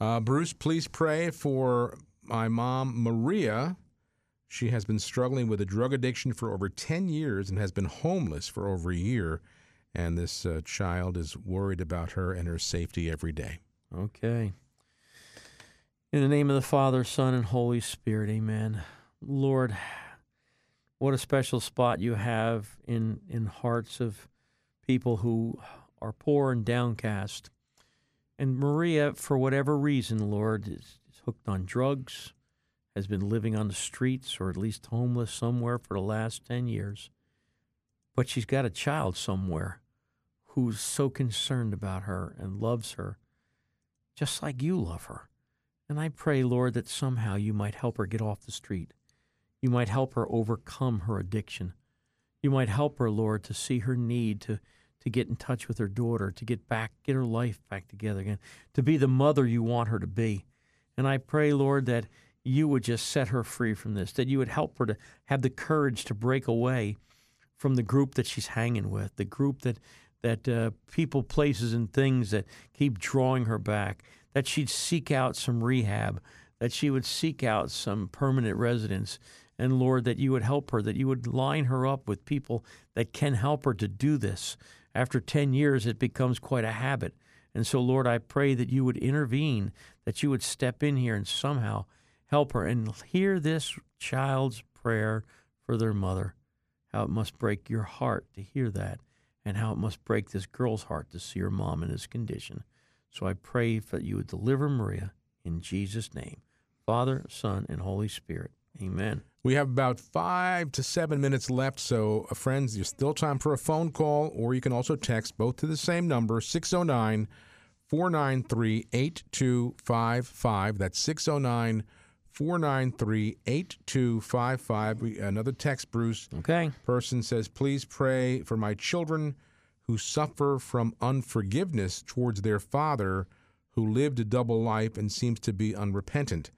C: Uh, Bruce, please pray for my mom, Maria. She has been struggling with a drug addiction for over 10 years and has been homeless for over a year. And this uh, child is worried about her and her safety every day.
A: Okay. In the name of the Father, Son, and Holy Spirit, amen. Lord, what a special spot you have in, in hearts of people who are poor and downcast. And Maria, for whatever reason, Lord, is, is hooked on drugs, has been living on the streets or at least homeless somewhere for the last 10 years. But she's got a child somewhere who's so concerned about her and loves her, just like you love her. And I pray, Lord, that somehow you might help her get off the street you might help her overcome her addiction. You might help her, Lord, to see her need to, to get in touch with her daughter, to get back, get her life back together again, to be the mother you want her to be. And I pray, Lord, that you would just set her free from this, that you would help her to have the courage to break away from the group that she's hanging with, the group that that uh, people, places, and things that keep drawing her back. That she'd seek out some rehab, that she would seek out some permanent residence, and Lord, that you would help her, that you would line her up with people that can help her to do this. After 10 years, it becomes quite a habit. And so, Lord, I pray that you would intervene, that you would step in here and somehow help her and hear this child's prayer for their mother. How it must break your heart to hear that, and how it must break this girl's heart to see her mom in this condition. So I pray that you would deliver Maria in Jesus' name. Father, Son, and Holy Spirit. Amen.
C: We have about five to seven minutes left, so uh, friends, there's still time for a phone call, or you can also text both to the same number, 609 493 8255. That's 609 493 8255. Another text, Bruce.
A: Okay.
C: Person says, Please pray for my children who suffer from unforgiveness towards their father who lived a double life and seems to be unrepentant.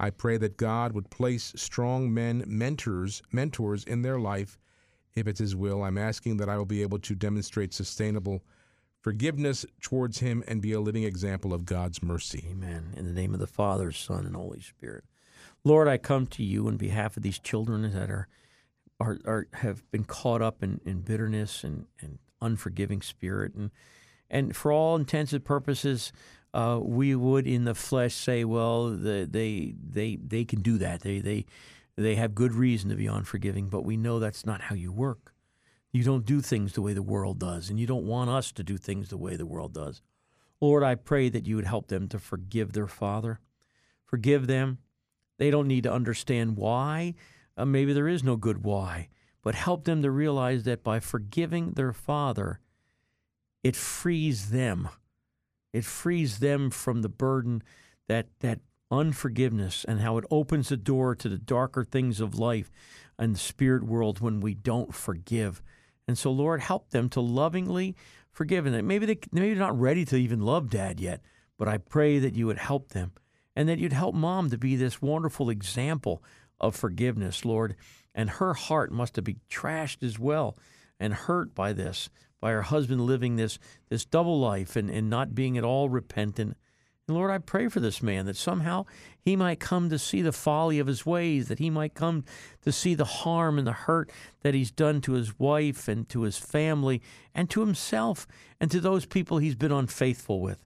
C: I pray that God would place strong men, mentors, mentors in their life if it's his will. I'm asking that I will be able to demonstrate sustainable forgiveness towards him and be a living example of God's mercy.
A: Amen. In the name of the Father, Son, and Holy Spirit. Lord, I come to you on behalf of these children that are are, are have been caught up in, in bitterness and, and unforgiving spirit and and for all intents and purposes, uh, we would in the flesh say, well, the, they they they can do that. They they they have good reason to be unforgiving, but we know that's not how you work. You don't do things the way the world does, and you don't want us to do things the way the world does. Lord, I pray that you would help them to forgive their father. Forgive them. They don't need to understand why. Uh, maybe there is no good why, but help them to realize that by forgiving their father, it frees them it frees them from the burden that that unforgiveness and how it opens the door to the darker things of life and the spirit world when we don't forgive. And so, Lord, help them to lovingly forgive. And maybe they maybe they're not ready to even love Dad yet, but I pray that you would help them and that you'd help Mom to be this wonderful example of forgiveness, Lord. And her heart must have been trashed as well and hurt by this by her husband living this this double life and, and not being at all repentant. And Lord, I pray for this man that somehow he might come to see the folly of his ways, that he might come to see the harm and the hurt that he's done to his wife and to his family and to himself and to those people he's been unfaithful with.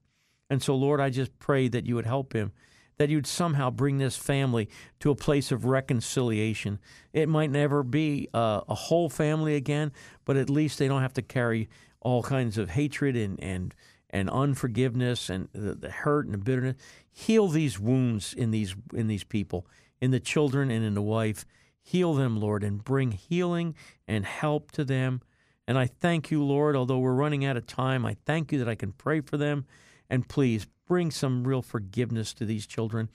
A: And so, Lord, I just pray that you would help him, that you'd somehow bring this family to a place of reconciliation. It might never be uh, a whole family again, but at least they don't have to carry all kinds of hatred and and and unforgiveness and the, the hurt and the bitterness. Heal these wounds in these in these people, in the children and in the wife. Heal them, Lord, and bring healing and help to them. And I thank you, Lord, although we're running out of time, I thank you that I can pray for them. And please bring some real forgiveness to these children.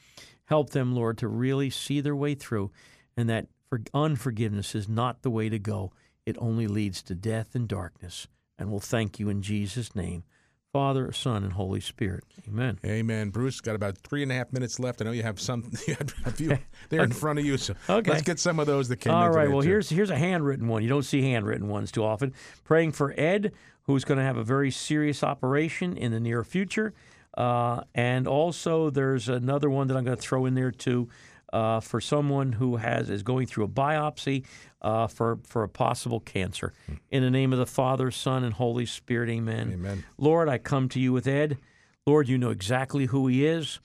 A: Help them, Lord, to really see their way through and that for unforgiveness is not the way to go. It only leads to death and darkness. And we'll thank you in Jesus' name. Father, Son, and Holy Spirit. Amen.
C: Amen. Bruce, got about three and a half minutes left. I know you have some you have a few there in front of you, so
A: Okay.
C: let's get some of those that came
A: All right. Well,
C: too.
A: here's here's a handwritten one. You don't see handwritten ones too often. Praying for Ed, who's going to have a very serious operation in the near future, uh, and also there's another one that I'm going to throw in there too. Uh, for someone who has is going through a biopsy uh, for for a possible cancer, in the name of the Father, Son, and Holy Spirit, Amen.
C: Amen.
A: Lord, I come to you with Ed. Lord, you know exactly who he is.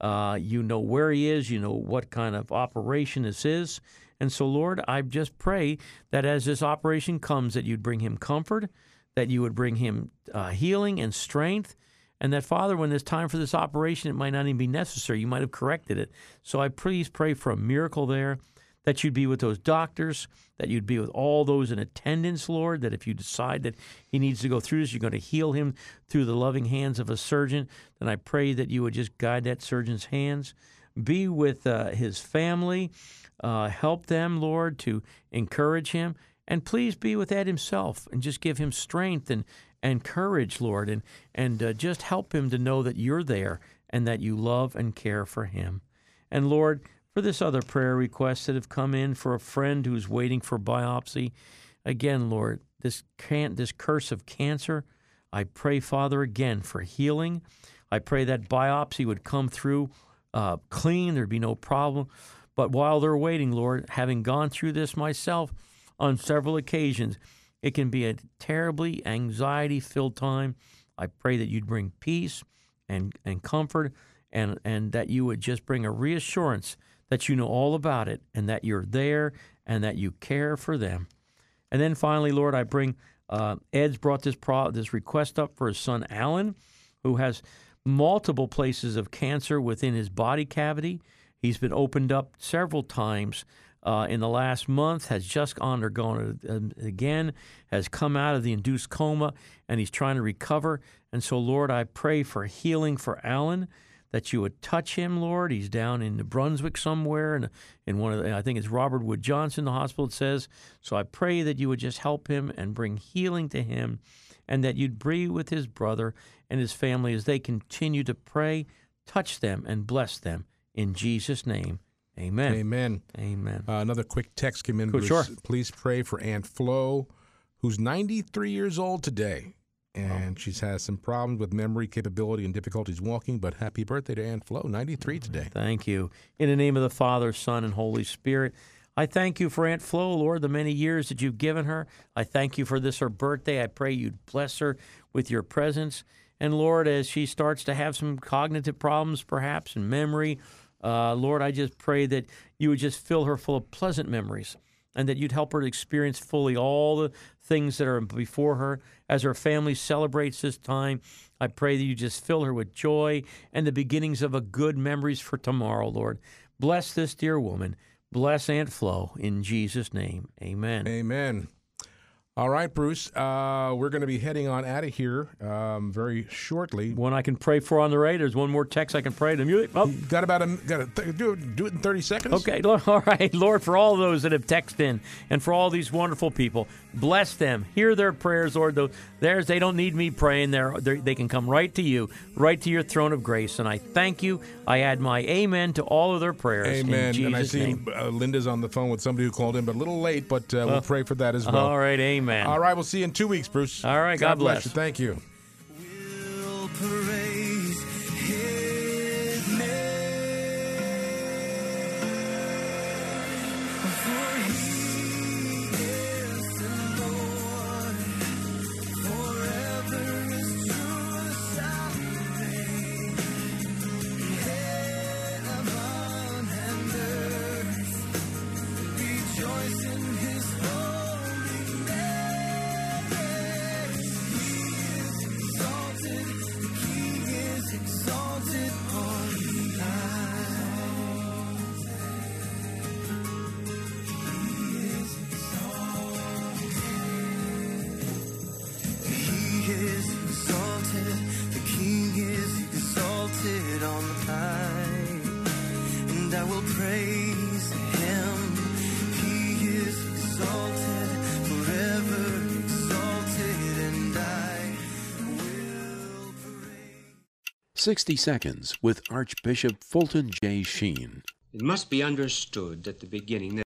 A: Uh, you know where he is. You know what kind of operation this is. And so, Lord, I just pray that as this operation comes, that you'd bring him comfort, that you would bring him uh, healing and strength, and that, Father, when there's time for this operation, it might not even be necessary. You might have corrected it. So I please pray for a miracle there, that you'd be with those doctors, that you'd be with all those in attendance, Lord, that if you decide that he needs to go through this, you're going to heal him through the loving hands of a surgeon, then I pray that you would just guide that surgeon's hands. Be with uh, his family, uh, help them, Lord, to encourage him. And please be with Ed himself and just give him strength and, and courage, Lord, and, and uh, just help him to know that you're there and that you love and care for him. And Lord, for this other prayer request that have come in for a friend who's waiting for biopsy, again, Lord, this can this curse of cancer, I pray, Father, again for healing. I pray that biopsy would come through uh, clean, there'd be no problem. But while they're waiting, Lord, having gone through this myself on several occasions, it can be a terribly anxiety filled time. I pray that you'd bring peace and, and comfort and, and that you would just bring a reassurance that you know all about it and that you're there and that you care for them. And then finally, Lord, I bring uh, Ed's brought this pro- this request up for his son Alan, who has multiple places of cancer within his body cavity. He's been opened up several times uh, in the last month, has just undergone it um, again, has come out of the induced coma, and he's trying to recover. And so, Lord, I pray for healing for Alan that you would touch him, Lord. He's down in New Brunswick somewhere, and in one of the, I think it's Robert Wood Johnson, the hospital it says. So I pray that you would just help him and bring healing to him, and that you'd be with his brother and his family as they continue to pray, touch them and bless them in Jesus' name. Amen.
C: Amen.
A: Amen.
C: Uh, another quick text came in.
A: Cool,
C: Bruce.
A: sure.
C: Please pray for Aunt Flo, who's 93 years old today.
A: Oh.
C: And she's has some problems with memory capability and difficulties walking, but happy birthday to Aunt Flo, 93 today.
A: Thank you. In the name of the Father, Son, and Holy Spirit, I thank you for Aunt Flo, Lord, the many years that you've given her. I thank you for this, her birthday. I pray you'd bless her with your presence. And Lord, as she starts to have some cognitive problems, perhaps, and memory, uh, Lord, I just pray that you would just fill her full of pleasant memories and that you'd help her to experience fully all the things that are before her as her family celebrates this time. I pray that you just fill her with joy and the beginnings of a good memories for tomorrow, Lord. Bless this dear woman. Bless Aunt Flo in Jesus' name. Amen.
C: Amen. All right, Bruce. Uh, we're going to be heading on out of here um, very shortly.
A: One I can pray for on the radio. There's one more text I can pray to music. Oh,
C: Got about a got a th- do it do it in 30 seconds.
A: Okay, all right, Lord, for all those that have texted in and for all these wonderful people, bless them. Hear their prayers, Lord. Those theirs, they don't need me praying. They're, they're, they can come right to you, right to your throne of grace. And I thank you. I add my amen to all of their prayers.
C: Amen. And I see uh, Linda's on the phone with somebody who called in, but a little late. But uh, we'll pray for that as well.
A: all right, amen.
C: All right, we'll see you in two weeks, Bruce.
A: All right, God bless.
C: you. Thank you.
E: 60 Seconds with Archbishop Fulton J. Sheen.
F: It must be understood at the beginning that